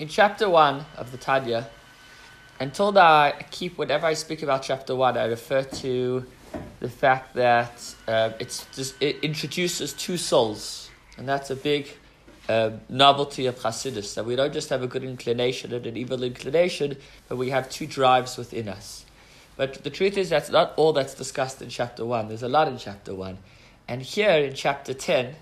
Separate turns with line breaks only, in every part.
in chapter 1 of the Tanya, until I keep, whenever I speak about chapter 1, I refer to the fact that uh, it's just, it introduces two souls. And that's a big uh, novelty of Hasidus, that we don't just have a good inclination and an evil inclination, but we have two drives within us. But the truth is, that's not all that's discussed in chapter 1. There's a lot in chapter 1. And here in chapter 10,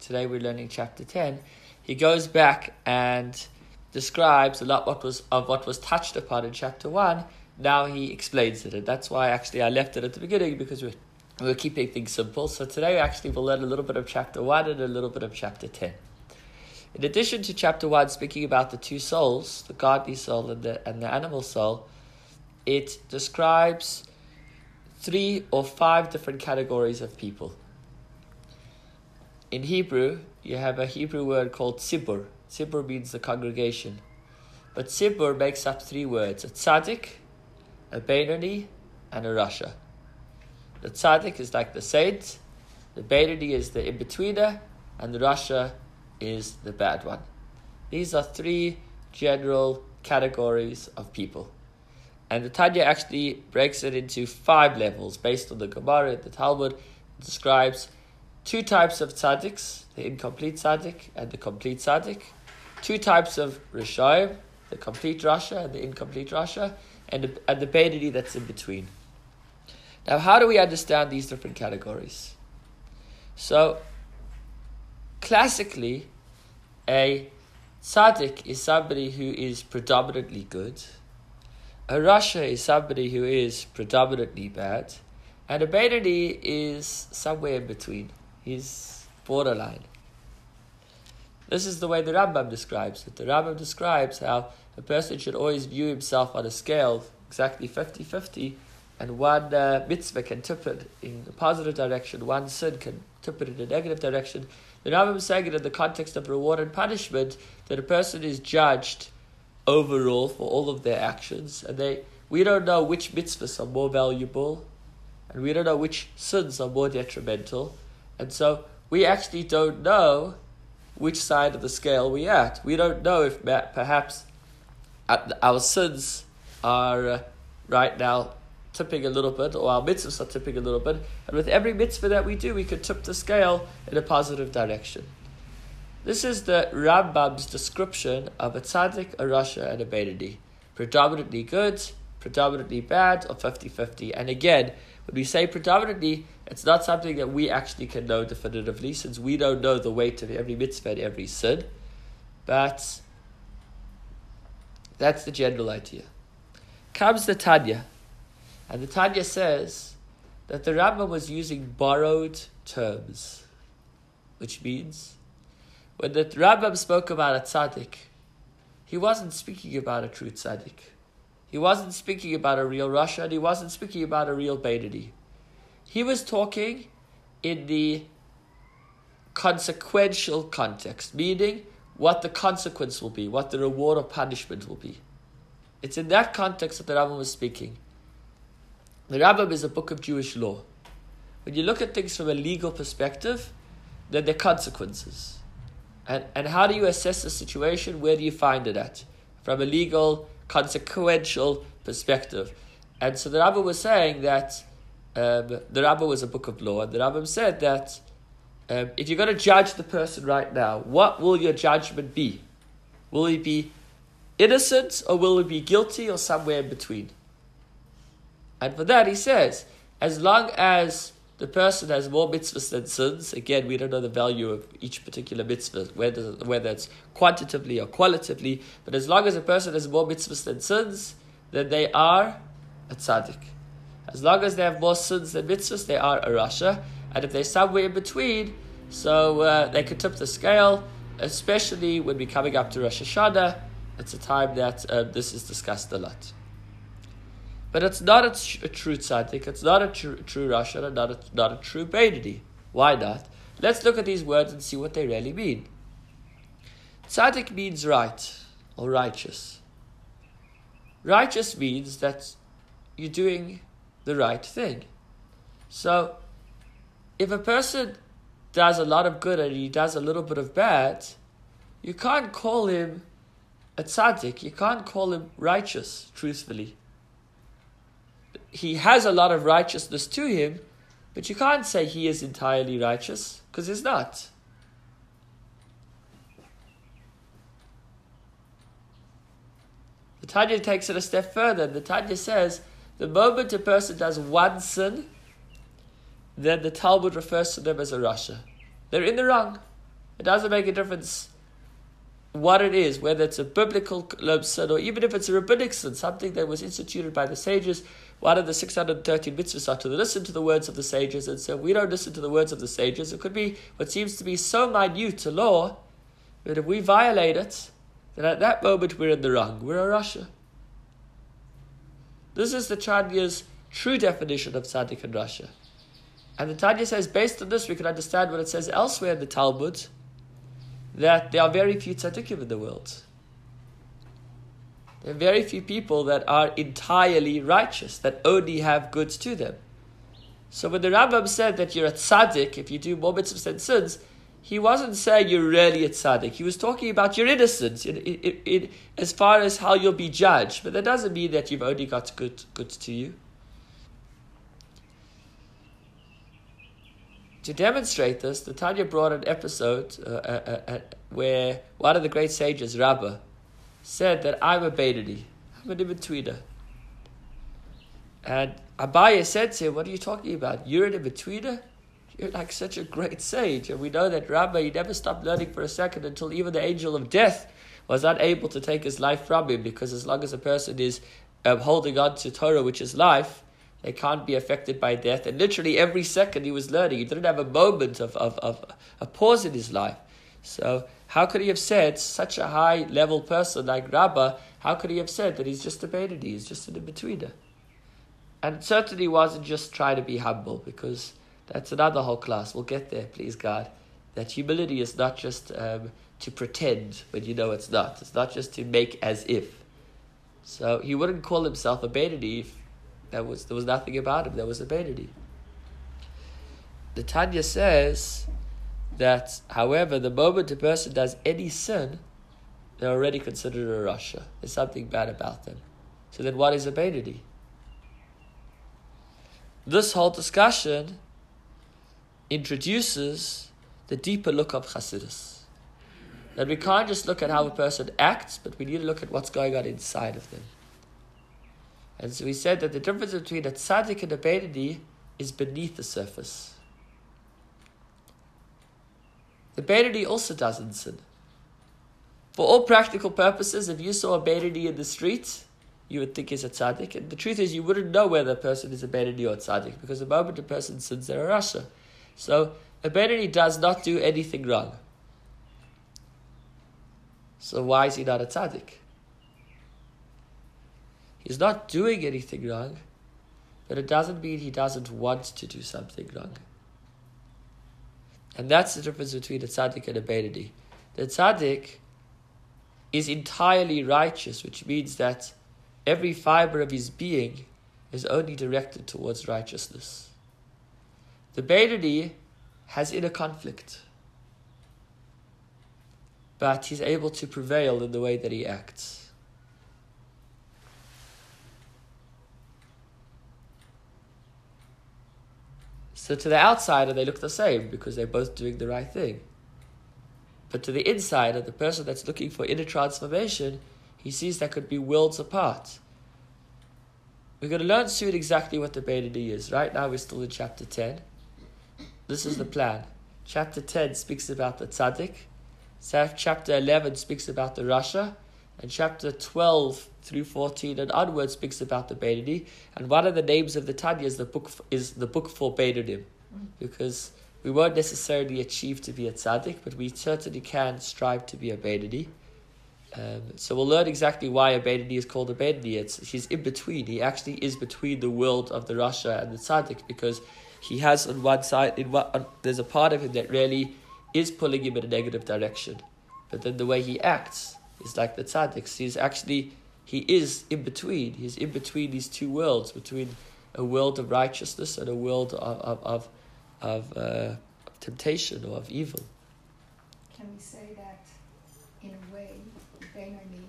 today we're learning chapter 10, he goes back and describes a lot what was of what was touched upon in chapter one. Now he explains it, and that's why actually I left it at the beginning because we're we're keeping things simple. So today actually we'll learn a little bit of chapter one and a little bit of chapter ten. In addition to chapter one, speaking about the two souls, the godly soul and the and the animal soul, it describes three or five different categories of people. In Hebrew, you have a Hebrew word called tzibur, Tzibur means the congregation. But Tzibur makes up three words a tzaddik, a Beinoni, and a Rasha. The tzaddik is like the saint, the Beinoni is the in betweener, and the Rasha is the bad one. These are three general categories of people. And the Tanya actually breaks it into five levels based on the Gemara, the Talmud describes two types of tzaddiks, the incomplete tzaddik and the complete tzaddik two types of Rishayim, the complete Rasha and the incomplete Rasha, and the, and the Beinoni that's in between. Now, how do we understand these different categories? So, classically, a tzaddik is somebody who is predominantly good. A Rasha is somebody who is predominantly bad. And a Beinoni is somewhere in between. He's borderline. This is the way the Rambam describes it. The Rambam describes how a person should always view himself on a scale exactly 50 50, and one uh, mitzvah can tip it in a positive direction, one sin can tip it in a negative direction. The Rambam is saying it in the context of reward and punishment that a person is judged overall for all of their actions, and they we don't know which mitzvahs are more valuable, and we don't know which sins are more detrimental, and so we actually don't know which side of the scale we at. We don't know if perhaps our sins are uh, right now tipping a little bit, or our mitzvahs are tipping a little bit. And with every mitzvah that we do, we could tip the scale in a positive direction. This is the Rambam's description of a tzaddik, a rasha, and a Beinoni. Predominantly good, predominantly bad, or 50 50. And again, when we say predominantly, it's not something that we actually can know definitively, since we don't know the weight of every mitzvah and every sin. But that's the general idea. Comes the Tanya, and the Tanya says that the Rambam was using borrowed terms, which means when the Rambam spoke about a tzaddik, he wasn't speaking about a true tzaddik. He wasn't speaking about a real Rasha, and he wasn't speaking about a real Beinoni. He was talking in the consequential context, meaning what the consequence will be, what the reward or punishment will be. It's in that context that the Rambam was speaking. The Rambam is a book of Jewish law. When you look at things from a legal perspective, then there are consequences. And, and how do you assess the situation? Where do you find it at? From a legal, consequential perspective. And so the Rambam was saying that um, the Rambam was a book of law, and the Rambam said that um, if you're going to judge the person right now, what will your judgment be? Will he be innocent or will he be guilty or somewhere in between? And for that, he says, as long as the person has more mitzvahs than sins, again, we don't know the value of each particular mitzvah, whether, whether it's quantitatively or qualitatively, but as long as a person has more mitzvahs than sins, then they are a tzaddik. As long as they have more sins than mitzvahs, they are a rasha. And if they're somewhere in between, so uh, they could tip the scale, especially when we're coming up to Rosh Hashanah. It's a time that uh, this is discussed a lot. But it's not a, tr- a true tzaddik, it's not a tr- true rasha, not a, not a true Beinoni. Why not? Let's look at these words and see what they really mean. Tzaddik means right or righteous. Righteous means that you're doing the right thing. So, if a person does a lot of good and he does a little bit of bad, you can't call him a tzaddik, you can't call him righteous, truthfully. He has a lot of righteousness to him, but you can't say he is entirely righteous, because he's not. The Tanya takes it a step further. The Tanya says the moment a person does one sin, then the Talmud refers to them as a rasha. They're in the wrong. It doesn't make a difference what it is, whether it's a biblical sin or even if it's a rabbinic sin, something that was instituted by the sages. One of the 613 mitzvahs are to listen to the words of the sages, and so we don't listen to the words of the sages. It could be what seems to be so minute a law, but if we violate it, then at that moment we're in the wrong. We're a rasha. This is the Tanya's true definition of tzaddik and rasha. And the Tanya says, based on this, we can understand what it says elsewhere in the Talmud that there are very few tzaddikim in the world. There are very few people that are entirely righteous, that only have goods to them. So when the Rambam said that you're a tzaddik if you do more mitzvahs than sins, he wasn't saying you're really a tzaddik. He was talking about your innocence in, in, in, as far as how you'll be judged. But that doesn't mean that you've only got good goods to you. to demonstrate this, the Tanya brought an episode uh, uh, uh, where one of the great sages, Rabbah, said that I'm a Beinoni, I'm an in-betweener. And Abaye said to him, What are you talking about? You're an in-betweener? You're like such a great sage. And we know that Rabbah, he never stopped learning for a second until even the angel of death was unable to take his life from him because as long as a person is um, holding on to Torah, which is life, they can't be affected by death. And literally every second he was learning. He didn't have a moment of, of, of a pause in his life. So how could he have said, such a high level person like Rabbah, how could he have said that he's just a Beinoni, he's just an in-betweener? And certainly wasn't just trying to be humble, because that's another whole class. We'll get there, please God. That humility is not just um, to pretend when you know it's not. It's not just to make as if. So he wouldn't call himself a Beinoni if that was there was nothing about him. That was a Beinoni. The Tanya says that, however, the moment a person does any sin, they're already considered a rasha. There's something bad about them. So then, what is a Beinoni? This whole discussion introduces the deeper look of Chassidus. That we can't just look at how a person acts, but we need to look at what's going on inside of them. And so we said that the difference between a tzaddik and a Beinoni is beneath the surface. The Beinoni also doesn't sin. For all practical purposes, if you saw a Beinoni in the street, you would think he's a tzaddik. And the truth is, you wouldn't know whether a person is a Beinoni or a tzaddik because the moment a person sins, they're a rasha. So a Beinoni does not do anything wrong. So why is he not a tzaddik? He's not doing anything wrong, but it doesn't mean he doesn't want to do something wrong. And that's the difference between a tzaddik and a Beinoni. The tzaddik is entirely righteous, which means that every fiber of his being is only directed towards righteousness. The Beinoni has inner conflict, but he's able to prevail in the way that he acts. So to the outsider, they look the same because they're both doing the right thing. But to the insider, the person that's looking for inner transformation, he sees that could be worlds apart. We're going to learn soon exactly what the Beinoni is. Right now, we're still in chapter 10. This is the plan. Chapter 10 speaks about the tzaddik. Chapter 11 speaks about the rasha. And chapter 12 through 14 and onwards speaks about the Beinoni. And one of the names of the Tanya is the book, is the book for Beinonim. Because we won't necessarily achieve to be a tzaddik, but we certainly can strive to be a Beinoni. Um, so we'll learn exactly why a Beinoni is called a. It's, he's in between. He actually is between the world of the Rasha and the tzaddik because he has on one side, in what on, there's a part of him that really is pulling him in a negative direction. But then the way he acts is like the tzaddiks. He's actually, he is in between. He's in between these two worlds, between a world of righteousness and a world of, of, of, of, uh, of temptation or of evil.
Can we say that, in a way, Beinoni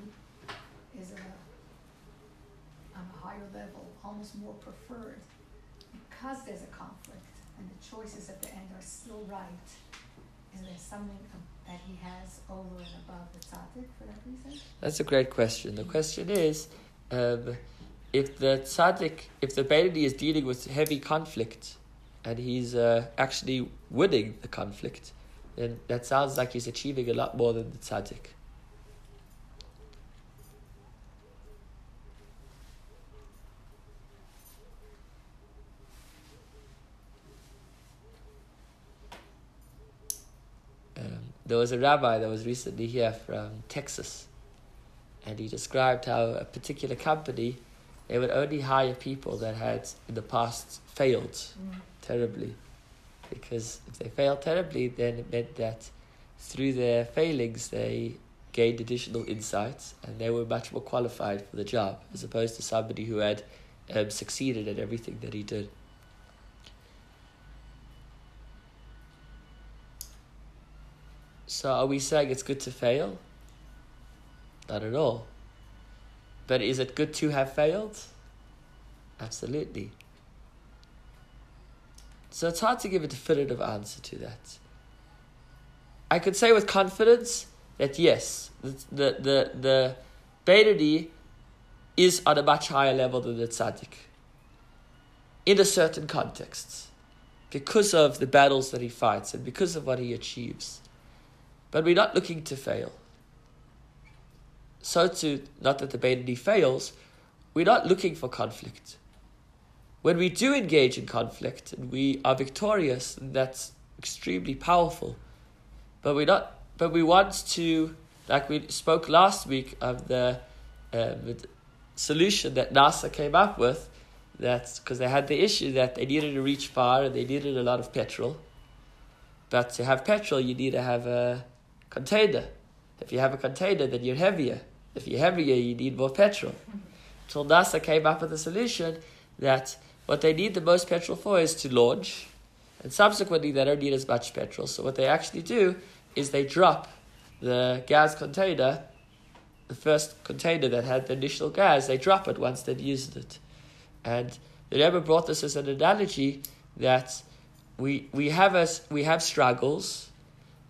is a, on a higher level, almost more preferred, because there's a conflict? Choices at the end are still right. Is there something that he has over and above the tzaddik for that reason?
That's a great question. The question is, um, if the tzaddik, if the Beinoni is dealing with heavy conflict, and he's uh, actually winning the conflict, then that sounds like he's achieving a lot more than the tzaddik. Um, there was a rabbi that was recently here from Texas, and he described how a particular company they would only hire people that had in the past failed mm. terribly, because if they failed terribly, then it meant that through their failings they gained additional insights and they were much more qualified for the job as opposed to somebody who had um, succeeded at everything that he did. So are we saying it's good to fail? Not at all. But is it good to have failed? Absolutely. So it's hard to give a definitive answer to that. I could say with confidence that yes, the the the, the is on a much higher level than the tzaddik in a certain context because of the battles that he fights and because of what he achieves. But we're not looking to fail. So to not that the Beinoni fails, we're not looking for conflict. When we do engage in conflict and we are victorious, that's extremely powerful. But we not but we want to like we spoke last week of the, um, solution that NASA came up with that's because they had the issue that they needed to reach far and they needed a lot of petrol. But to have petrol, you need to have a container. If you have a container, then you're heavier. If you're heavier, you need more petrol. So NASA came up with a solution that what they need the most petrol for is to launch, and subsequently they don't need as much petrol. So what they actually do is they drop the gas container, the first container that had the initial gas, they drop it once they've used it. And the Rebbe brought this as an analogy that we, we, have, a, we have struggles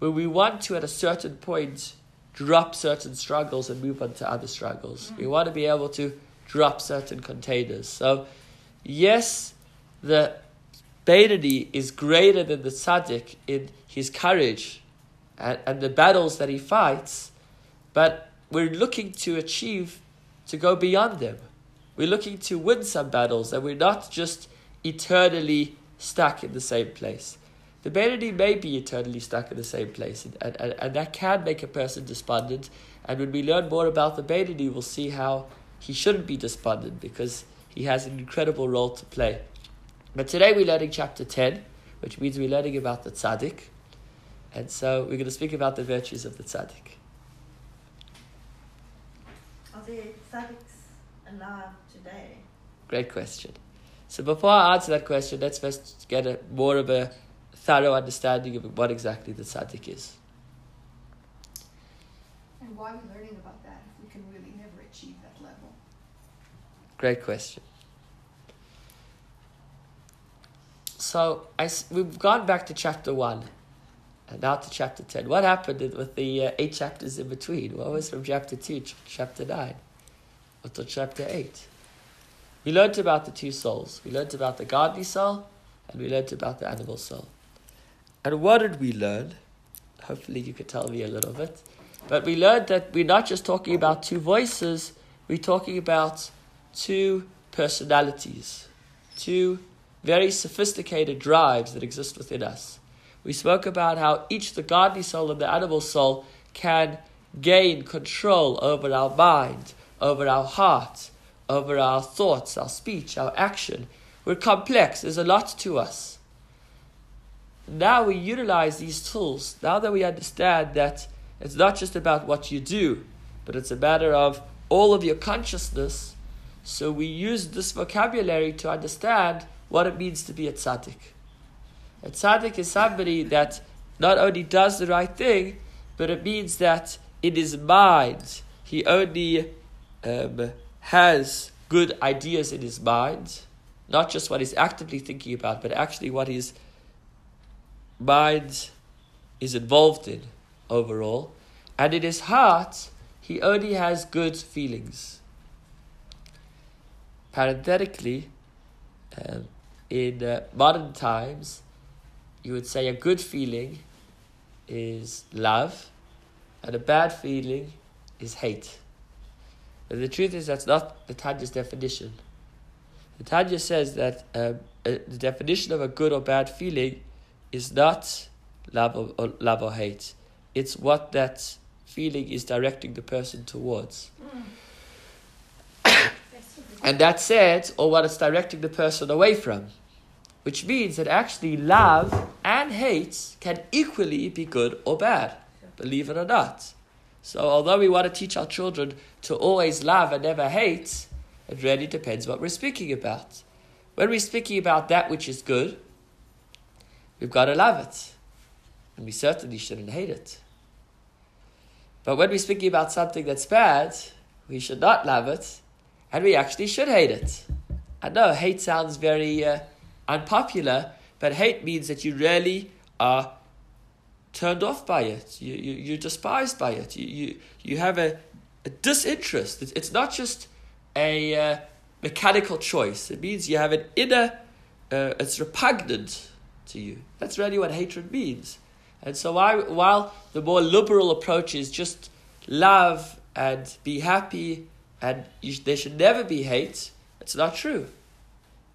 where we want to, at a certain point, drop certain struggles and move on to other struggles. Mm-hmm. We want to be able to drop certain containers. So, yes, the Beinoni is greater than the tzaddik in his courage and, and the battles that he fights, but we're looking to achieve, to go beyond them. We're looking to win some battles, and we're not just eternally stuck in the same place. The Beinoni may be eternally stuck in the same place, and, and, and that can make a person despondent. And when we learn more about the Beinoni, we'll see how he shouldn't be despondent because he has an incredible role to play. But today we're learning chapter 10, which means we're learning about the tzaddik. And so we're going to speak about the virtues of the tzaddik.
Are the tzaddiks alive today?
Great question. So before I answer that question, let's first get a more of a thorough understanding of what exactly the tzaddik is.
And why are we learning about that if we can really never achieve that level?
Great question. So I, we've gone back to chapter 1 and now to chapter 10. What happened with the uh, eight chapters in between? What was from chapter 2 to chapter 9 or to chapter 8? We learned about the two souls. We learned about the godly soul and we learned about the animal soul. And what did we learn? Hopefully, you could tell me a little bit. But we learned that we're not just talking about two voices, we're talking about two personalities, two very sophisticated drives that exist within us. We spoke about how each the godly soul and the animal soul can gain control over our mind, over our heart, over our thoughts, our speech, our action. We're complex, there's a lot to us now we utilize these tools, now that we understand that it's not just about what you do, but it's a matter of all of your consciousness. So we use this vocabulary to understand what it means to be a tzaddik. A tzaddik is somebody that not only does the right thing, but it means that in his mind he only um, has good ideas in his mind, not just what he's actively thinking about, but actually what his mind is involved in overall. And in his heart, he only has good feelings. Parenthetically, um, in uh, modern times, you would say a good feeling is love, and a bad feeling is hate. But the truth is, that's not the Tanya's definition. The Tanya says that um, uh, the definition of a good or bad feeling is not love or, or, love or hate. It's what that feeling is directing the person towards. and that's it, or what it's directing the person away from. Which means that actually love and hate can equally be good or bad, believe it or not. So, although we want to teach our children to always love and never hate, it really depends what we're speaking about. When we're speaking about that which is good, we've got to love it. And we certainly shouldn't hate it. But when we're speaking about something that's bad, we should not love it, and we actually should hate it. I know hate sounds very uh, unpopular, but hate means that you really are turned off by it. You, you, you're despised by it. You, you, you have a, a disinterest. It's, it's not just a uh, mechanical choice, it means you have an inner, uh, it's repugnant to you. That's really what hatred means. And so I, while the more liberal approach is just love and be happy and you, there should never be hate, it's not true.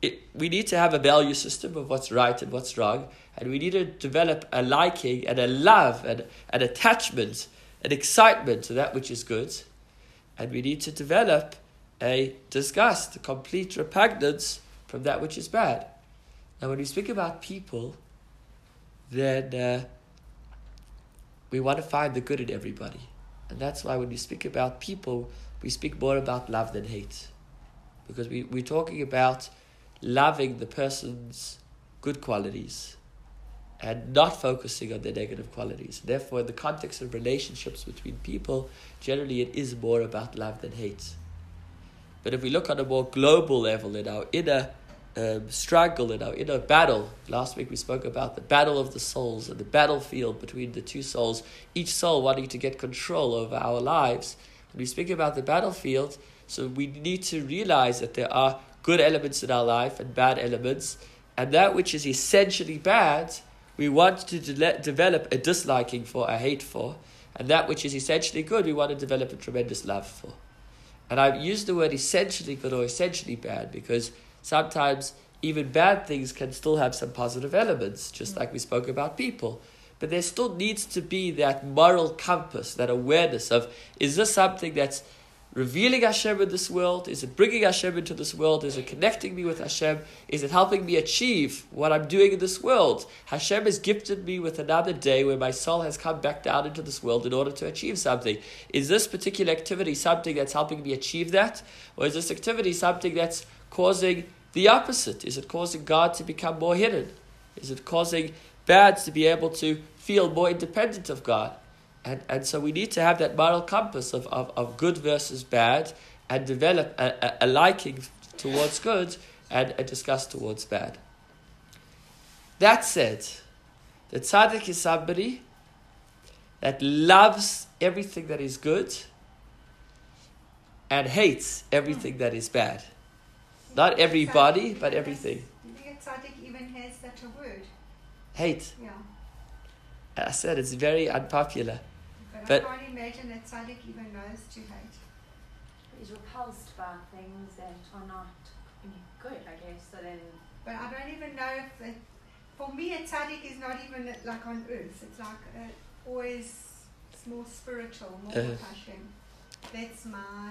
It, we need to have a value system of what's right and what's wrong, and we need to develop a liking and a love and an attachment, an excitement to that which is good, and we need to develop a disgust, a complete repugnance from that which is bad. Now, when we speak about people, then uh, we want to find the good in everybody. And that's why when we speak about people, we speak more about love than hate. Because we, we're talking about loving the person's good qualities and not focusing on their negative qualities. Therefore, in the context of relationships between people, generally it is more about love than hate. But if we look on a more global level in our inner um, struggle, in our inner battle, last week we spoke about the battle of the souls and the battlefield between the two souls, each soul wanting to get control over our lives. When we speak about the battlefield, so we need to realize that there are good elements in our life and bad elements, and that which is essentially bad, we want to de- develop a disliking for, a hate for, and that which is essentially good, we want to develop a tremendous love for. And I've used the word essentially good or essentially bad because sometimes even bad things can still have some positive elements, just like we spoke about people. But there still needs to be that moral compass, that awareness of is this something that's revealing Hashem in this world? Is it bringing Hashem into this world? Is it connecting me with Hashem? Is it helping me achieve what I'm doing in this world? Hashem has gifted me with another day where my soul has come back down into this world in order to achieve something. Is this particular activity something that's helping me achieve that? Or is this activity something that's causing the opposite? Is it causing God to become more hidden? Is it causing bad to be able to feel more independent of God? And, and so we need to have that moral compass of, of, of good versus bad and develop a, a, a liking towards good and a disgust towards bad. That said, the tzaddik is somebody that loves everything that is good and hates everything that is bad. Not everybody, but everything.
Do you think a tzaddik even has such a word?
Hate.
Yeah.
I said it's very unpopular.
But,
But-
I can't imagine that tzaddik even knows to hate.
He's repulsed by things that are not good, I guess. So then,
But I don't even know if it, for me a tzaddik is not even like on earth. It's like uh, always it's more spiritual, more
Uh.
with Hashem. That's my.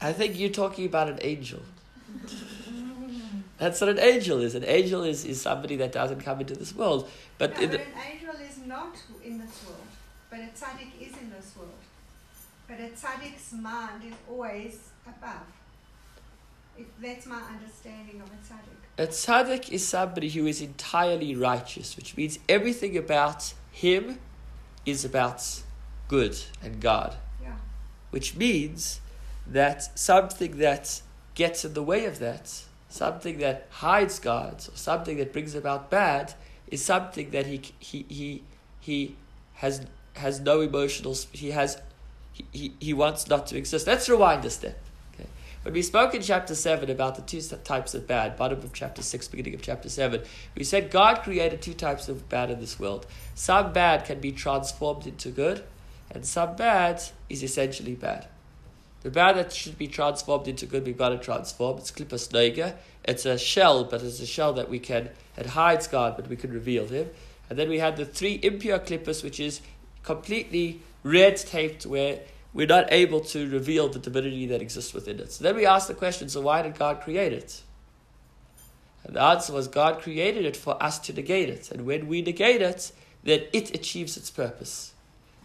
I think you're talking about an angel. That's what an angel is. An angel is, is somebody that doesn't come into this world. But
no, but an angel is not in this world, but a tzaddik is in this world. But a tzaddik's mind is always above. If that's my understanding of a tzaddik.
a tzaddik is somebody who is entirely righteous, which means everything about him is about good and God.
Yeah.
Which means that something that gets in the way of that, something that hides God, or something that brings about bad, is something that he he he he has has no emotional. He has he, he, wants not to exist. Let's rewind a step. Okay. When we spoke in chapter 7 about the two types of bad, bottom of chapter 6, beginning of chapter 7, we said God created two types of bad in this world. Some bad can be transformed into good, and some bad is essentially bad. The bad that should be transformed into good, we've got to transform. It's klippas noiga. It's a shell, but it's a shell that we can, it hides God, but we can reveal Him. And then we had the three impure klippas, which is completely red taped, where we're not able to reveal the divinity that exists within it. So then we ask the question so why did God create it? And the answer was God created it for us to negate it. And when we negate it, then it achieves its purpose.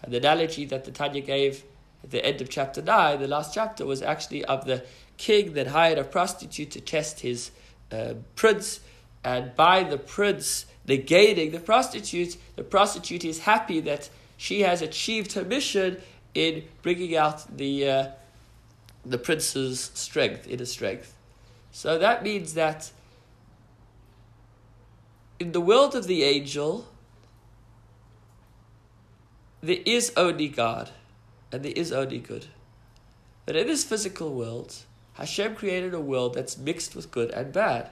And the analogy that the Tanya gave at the end of chapter 9, the last chapter, was actually of the king that hired a prostitute to test his uh, prince. And by the prince negating the prostitute, the prostitute is happy that she has achieved her mission in bringing out the, uh, the prince's strength, inner strength. So that means that in the world of the angel, there is only God and there is only good. But in this physical world, Hashem created a world that's mixed with good and bad.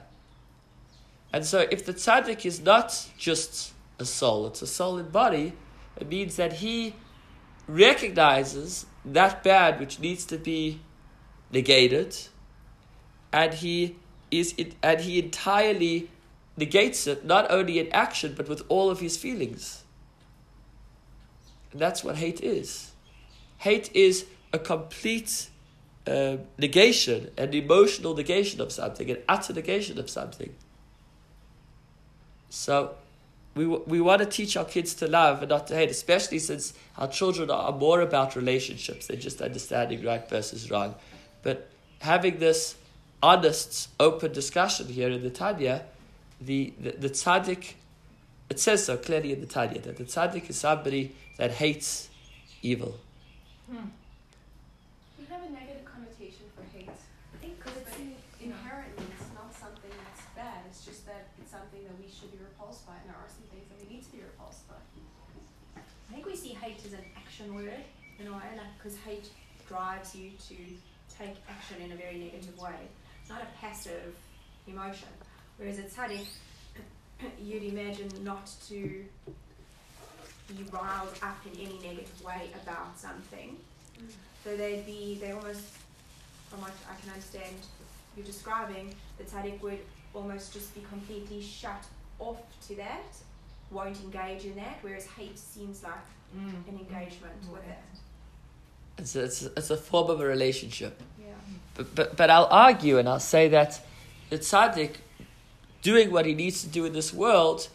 And so if the tzaddik is not just a soul, it's a soul and body, it means that he recognizes that bad which needs to be negated, and he is and he entirely negates it, not only in action but with all of his feelings. And that's what hate is. Hate is a complete uh, negation, an emotional negation of something, an utter negation of something. So, we, we want to teach our kids to love and not to hate, especially since our children are more about relationships than just understanding right versus wrong. But having this honest, open discussion here in the Tanya, the, the, the tzaddik, it says so clearly in the Tanya that the tzaddik is somebody that hates evil.
Hmm. We have a negative connotation for hate.
I think because it's inherently it's not something that's bad. It's just that it's something that we should be repulsed by, and there are some things that we need to be repulsed by.
I think we see hate as an action word in a way, like because hate drives you to take action in a very negative way. It's not a passive emotion. Whereas a tzaddik, you'd imagine not to be riled up in any negative way about something.
Mm.
So they'd be, they almost, from what I can understand you're describing, the tzaddik would almost just be completely shut off to that, won't engage in that, whereas hate seems like
Mm.
an engagement with it.
It's a, it's, a, it's a form of a relationship.
Yeah.
But, but, but I'll argue and I'll say that the tzaddik, doing what he needs to do in this world,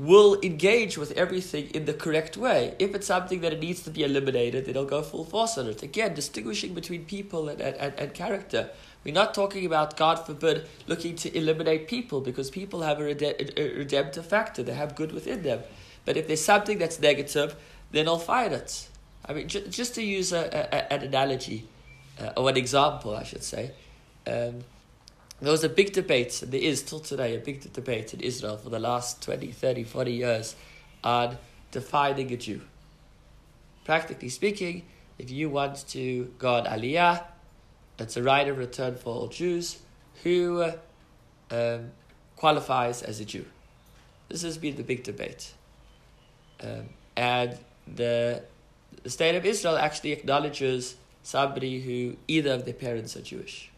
will engage with everything in the correct way. If it's something that it needs to be eliminated, then he'll go full force on it. Again, distinguishing between people and, and, and, and character. We're not talking about, God forbid, looking to eliminate people because people have a, rede- a redemptive factor. They have good within them. But if there's something that's negative, then I'll fight it. I mean, ju- just to use a, a, an analogy, uh, or an example, I should say. Um, there was a big debate, there is till today a big debate in Israel for the last 20, 30, 40 years on defining a Jew. Practically speaking, if you want to go on Aliyah, it's a right of return for all Jews who um, qualifies as a Jew. This has been the big debate. Um, and the, the state of Israel actually acknowledges somebody who either of their parents are Jewish.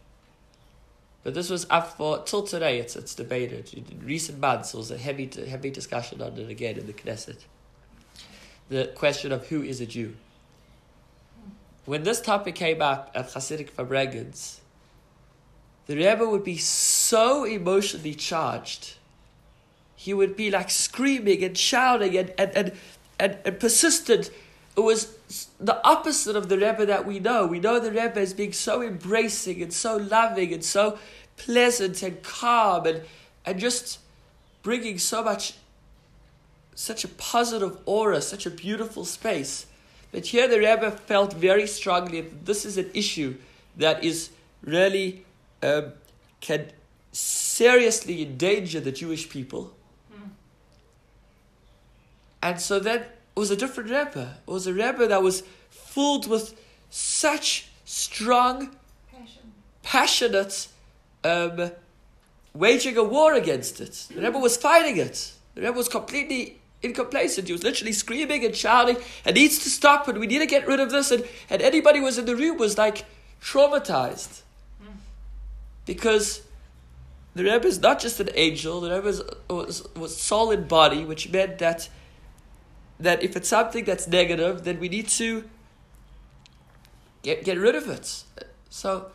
But this was up for till today. It's it's debated. In recent months, there was a heavy heavy discussion on it again in the Knesset. The question of who is a Jew. When this topic came up at Hasidic Farbrengens, the Rebbe would be so emotionally charged. He would be like screaming and shouting and and and, and, and persistent. It was the opposite of the Rebbe that we know. We know the Rebbe as being so embracing and so loving and so pleasant and calm and, and just bringing so much, such a positive aura, such a beautiful space. But here the Rebbe felt very strongly that this is an issue that is really um, can seriously endanger the Jewish people. And so then it was a different Rebbe. It was a Rebbe that was filled with such strong,
Passion.
passionate um, waging a war against it. The Rebbe was fighting it. The Rebbe was completely incomplacent. He was literally screaming and shouting, it needs to stop and we need to get rid of this. And, and anybody who was in the room was like traumatized. Because the Rebbe is not just an angel, the Rebbe was, was soul and body, which meant that that if it's something that's negative, then we need to get get rid of it. So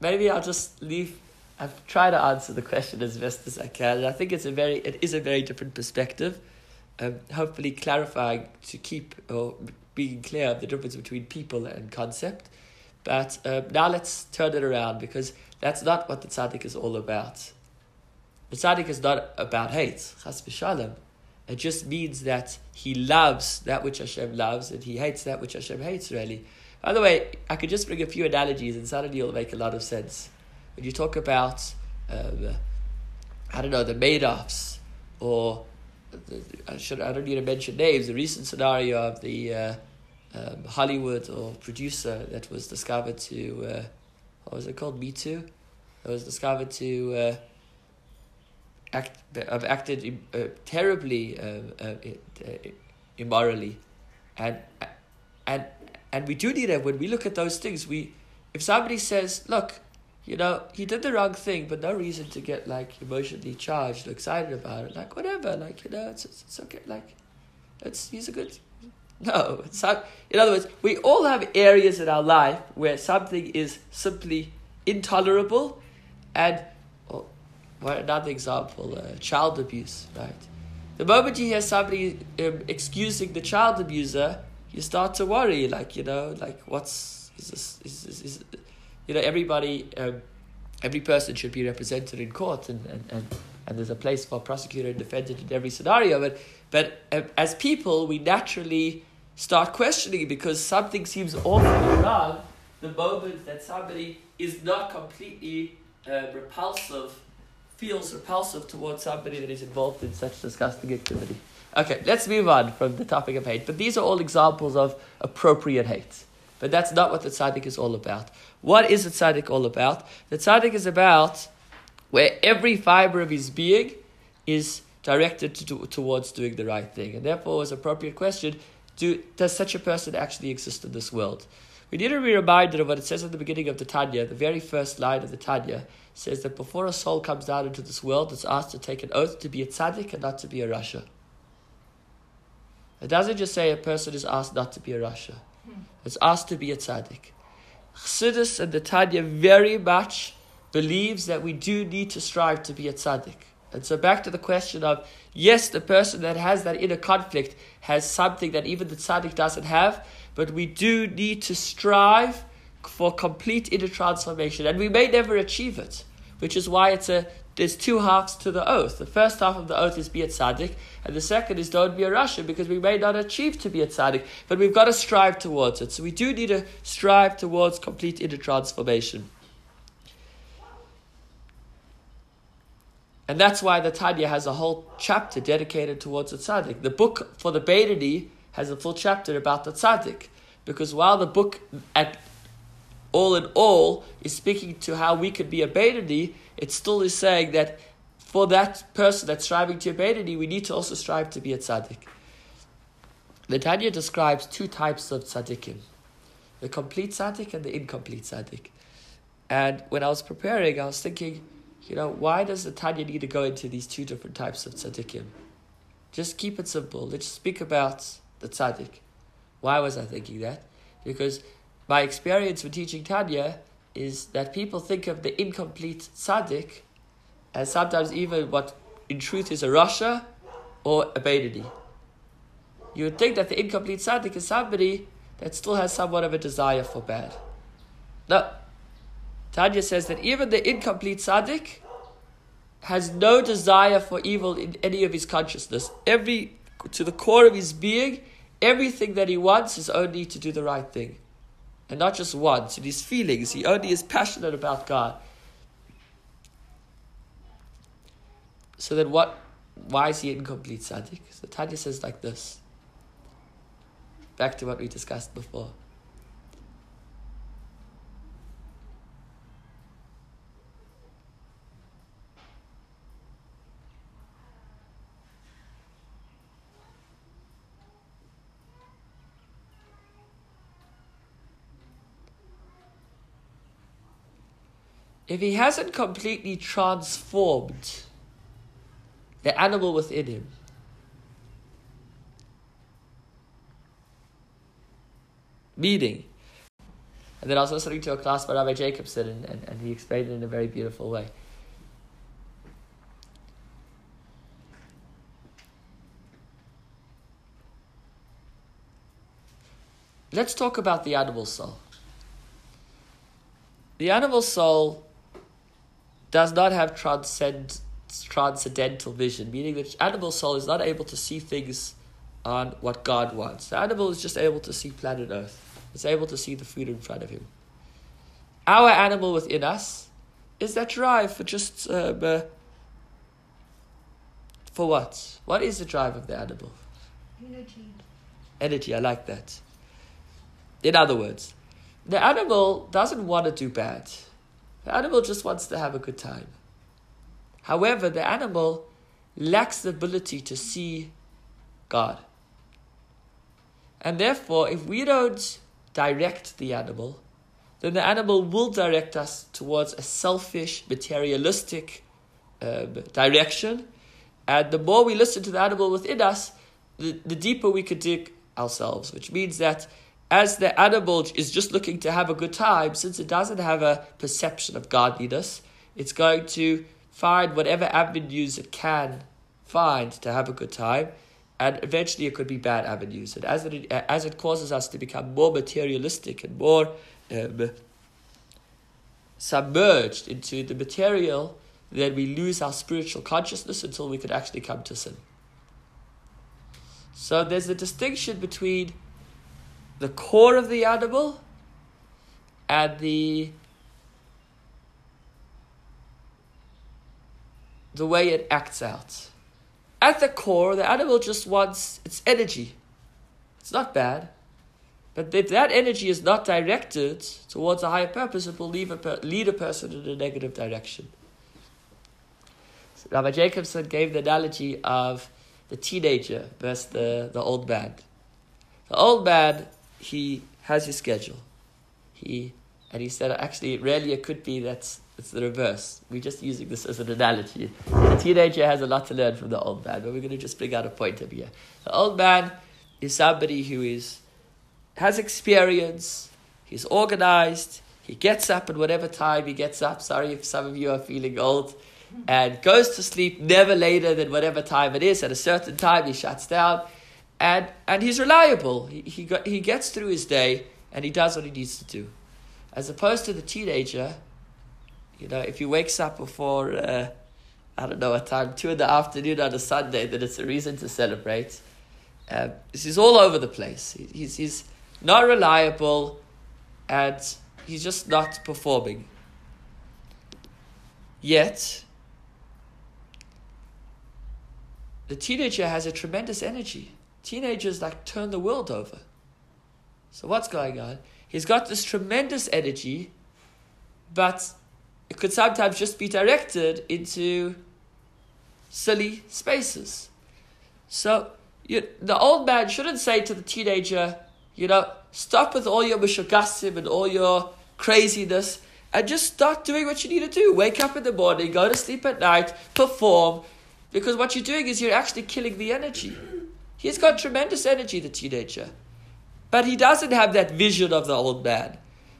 maybe I'll just leave. I've tried to answer the question as best as I can. I think it's a very it is a very different perspective. Um, hopefully clarifying to keep or being clear of the difference between people and concept. But um, now let's turn it around because that's not what the tzaddik is all about. The tzaddik is not about hate, chas v'shalom. It just means that he loves that which Hashem loves and he hates that which Hashem hates, really. By the way, I could just bring a few analogies and suddenly it'll make a lot of sense. When you talk about, um, I don't know, the Madoffs, or the, I, should, I don't need to mention names, the recent scenario of the uh, um, Hollywood or producer that was discovered to, uh, what was it called, Me Too? That was discovered to. Uh, act, have acted uh, terribly uh, uh, immorally, and and and we do need it when we look at those things. We, if somebody says, "Look, you know, he did the wrong thing," but no reason to get like emotionally charged or excited about it, like whatever, like you know, it's it's, it's okay, like it's he's a good. No, it's not. In other words, we all have areas in our life where something is simply intolerable, and another example, uh, child abuse, right? The moment you hear somebody um, excusing the child abuser, you start to worry, like, you know, like, what's, is this, is, is, is you know, everybody, um, every person should be represented in court, and, and, and, and there's a place for prosecutor and defendant in every scenario, but, but uh, as people, we naturally start questioning because something seems awfully wrong the moment that somebody is not completely uh, repulsive feels repulsive towards somebody that is involved in such disgusting activity. Okay, let's move on from the topic of hate. But these are all examples of appropriate hate. But that's not what the tzaddik is all about. What is the tzaddik all about? The tzaddik is about where every fiber of his being is directed to do, towards doing the right thing. And therefore, as appropriate question, do, does such a person actually exist in this world? We need to be reminded of what it says at the beginning of the Tanya, the very first line of the Tanya says that before a soul comes down into this world, it's asked to take an oath to be a tzaddik and not to be a rasha. It doesn't just say a person is asked not to be a rasha. Hmm. It's asked to be a tzaddik. Chassidus and the Tanya very much believes that we do need to strive to be a tzaddik. And so back to the question of, yes, the person that has that inner conflict has something that even the tzaddik doesn't have, but we do need to strive for complete inner transformation, and we may never achieve it, which is why it's a there's two halves to the oath. The first half of the oath is be a tzaddik, and the second is don't be a rasha, because we may not achieve to be a tzaddik, but we've got to strive towards it. So we do need to strive towards complete inner transformation. And that's why the Tanya has a whole chapter dedicated towards the tzaddik. The book for the Beinoni has a full chapter about the tzaddik. Because while the book at all in all is speaking to how we could be a Beinoni, it still is saying that for that person that's striving to be a Beinoni, we need to also strive to be a tzaddik. The Tanya describes two types of tzaddikim. The complete tzaddik and the incomplete tzaddik. And when I was preparing, I was thinking, you know, why does the Tanya need to go into these two different types of tzaddikim? Just keep it simple. Let's speak about the tzaddik. Why was I thinking that? Because my experience with teaching Tanya is that people think of the incomplete tzaddik as sometimes even what in truth is a rasha or a Beinoni. You would think that the incomplete tzaddik is somebody that still has somewhat of a desire for bad. No. Tanya says that even the incomplete tzaddik has no desire for evil in any of his consciousness. Every to the core of his being, everything that he wants is only to do the right thing. and not just wants, in his feelings. He only is passionate about God. So then what why is he incomplete tzaddik? So Tanya says like this. Back to what we discussed before. If he hasn't completely transformed the animal within him, meaning, and then I was listening to a class by Rabbi Jacobson, and, and, and he explained it in a very beautiful way. Let's talk about the animal soul. The animal soul does not have transcend, transcendental vision, meaning that animal soul is not able to see things on what God wants. The animal is just able to see planet Earth. It's able to see the food in front of him. Our animal within us is that drive for just um, uh, for what? What is the drive of the animal?
Energy.
Energy. I like that. In other words, the animal doesn't want to do bad. The animal just wants to have a good time. However, the animal lacks the ability to see God. And therefore, if we don't direct the animal, then the animal will direct us towards a selfish, materialistic um, direction. And the more we listen to the animal within us, the, the deeper we could dig ourselves, which means that as the animal is just looking to have a good time, since it doesn't have a perception of godliness, it's going to find whatever avenues it can find to have a good time, and eventually it could be bad avenues. And as it as it causes us to become more materialistic and more um, submerged into the material, then we lose our spiritual consciousness until we could actually come to sin. So there's a distinction between the core of the animal and the the way it acts out. At the core, the animal just wants its energy. It's not bad. But if that energy is not directed towards a higher purpose, it will a per- lead a person in a negative direction. So Rabbi Jacobson gave the analogy of the teenager versus the, the old man. The old man he has his schedule. He and he said actually really it could be that it's the reverse. We're just using this as an analogy. The teenager has a lot to learn from the old man, but we're going to just bring out a point of here. The old man is somebody who is has experience, he's organized, he gets up at whatever time he gets up. Sorry if some of you are feeling old. And goes to sleep never later than whatever time it is. At a certain time, he shuts down and and he's reliable. He he, got, he gets through his day and he does what he needs to do, as opposed to the teenager. You know, if he wakes up before uh, I don't know what time, two in the afternoon on a Sunday, then it's a reason to celebrate. Um, he's all over the place. He, he's he's not reliable, and he's just not performing. Yet, the teenager has a tremendous energy teenagers like turn the world over. So what's going on? He's got this tremendous energy, but it could sometimes just be directed into silly spaces. So you, the old man shouldn't say to the teenager, you know, stop with all your mishugasim and all your craziness and just start doing what you need to do. Wake up in the morning, go to sleep at night, perform, because what you're doing is you're actually killing the energy. He's got tremendous energy, the teenager. But he doesn't have that vision of the old man.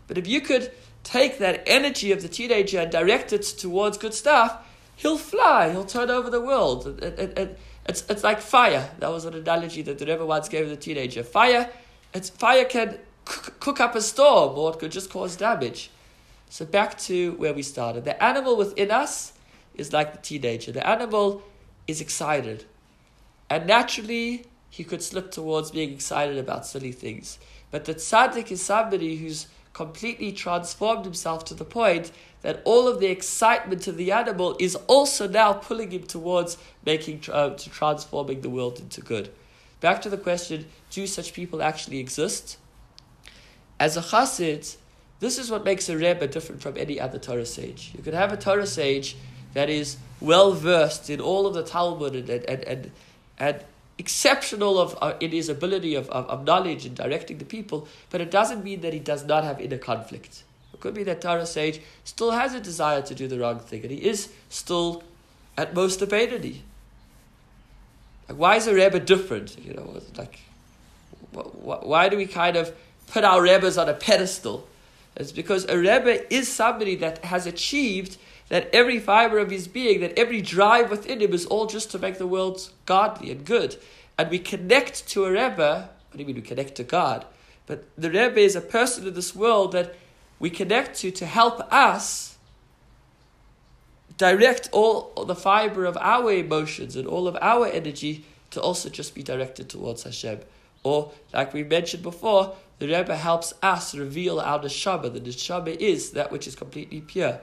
But if you could take that energy of the teenager and direct it towards good stuff, he'll fly. He'll turn over the world. It, it, it, it's, it's like fire. That was an analogy that the Rebbe once gave the teenager. Fire, it's, fire can cook, cook up a storm or it could just cause damage. So back to where we started. The animal within us is like the teenager. The animal is excited. And naturally, he could slip towards being excited about silly things. But the tzaddik is somebody who's completely transformed himself to the point that all of the excitement of the animal is also now pulling him towards making uh, to transforming the world into good. Back to the question: Do such people actually exist? As a chassid, this is what makes a rebbe different from any other Torah sage. You could have a Torah sage that is well versed in all of the Talmud and and and, and exceptional of uh, in his ability of, of, of knowledge and directing the people, but it doesn't mean that he does not have inner conflict. It could be that Torah sage still has a desire to do the wrong thing, and he is still at most a Beinoni. Like, why is a Rebbe different? You know, like, why do we kind of put our Rebbes on a pedestal? It's because a Rebbe is somebody that has achieved that every fiber of his being, that every drive within him is all just to make the world godly and good. And we connect to a Rebbe, what do you mean we connect to God? But the Rebbe is a person in this world that we connect to to help us direct all the fiber of our emotions and all of our energy to also just be directed towards Hashem. Or, like we mentioned before, the Rebbe helps us reveal our neshama. The neshama is that which is completely pure.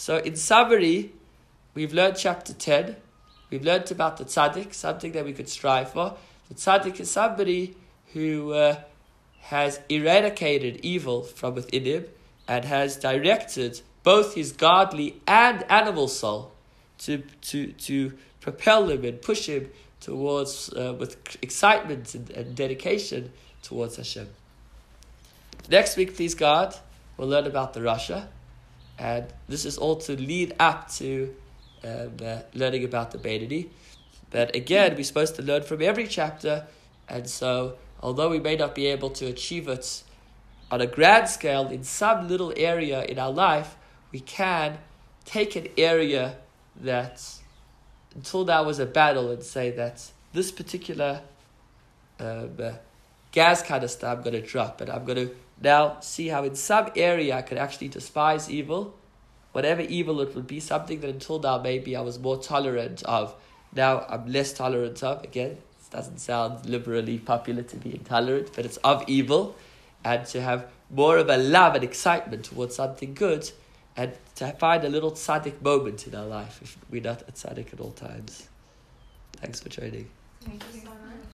So, in summary, we've learned chapter 10. We've learned about the tzaddik, something that we could strive for. The tzaddik is somebody who uh, has eradicated evil from within him and has directed both his godly and animal soul to, to, to propel him and push him towards, uh, with excitement and, and dedication towards Hashem. Next week, please God, we'll learn about the Rasha. And this is all to lead up to um, uh, learning about the Beinoni. But again, we're supposed to learn from every chapter, and so although we may not be able to achieve it on a grand scale in some little area in our life, we can take an area that until now was a battle and say that this particular um, uh, gas canister I'm going to drop, and I'm going to now, see how in some area I could actually despise evil, whatever evil it would be, something that until now maybe I was more tolerant of. Now I'm less tolerant of. Again, it doesn't sound liberally popular to be intolerant, but it's of evil, and to have more of a love and excitement towards something good, and to find a little tzaddik moment in our life if we're not a tzaddik at all times. Thanks for joining.
Thank you so much.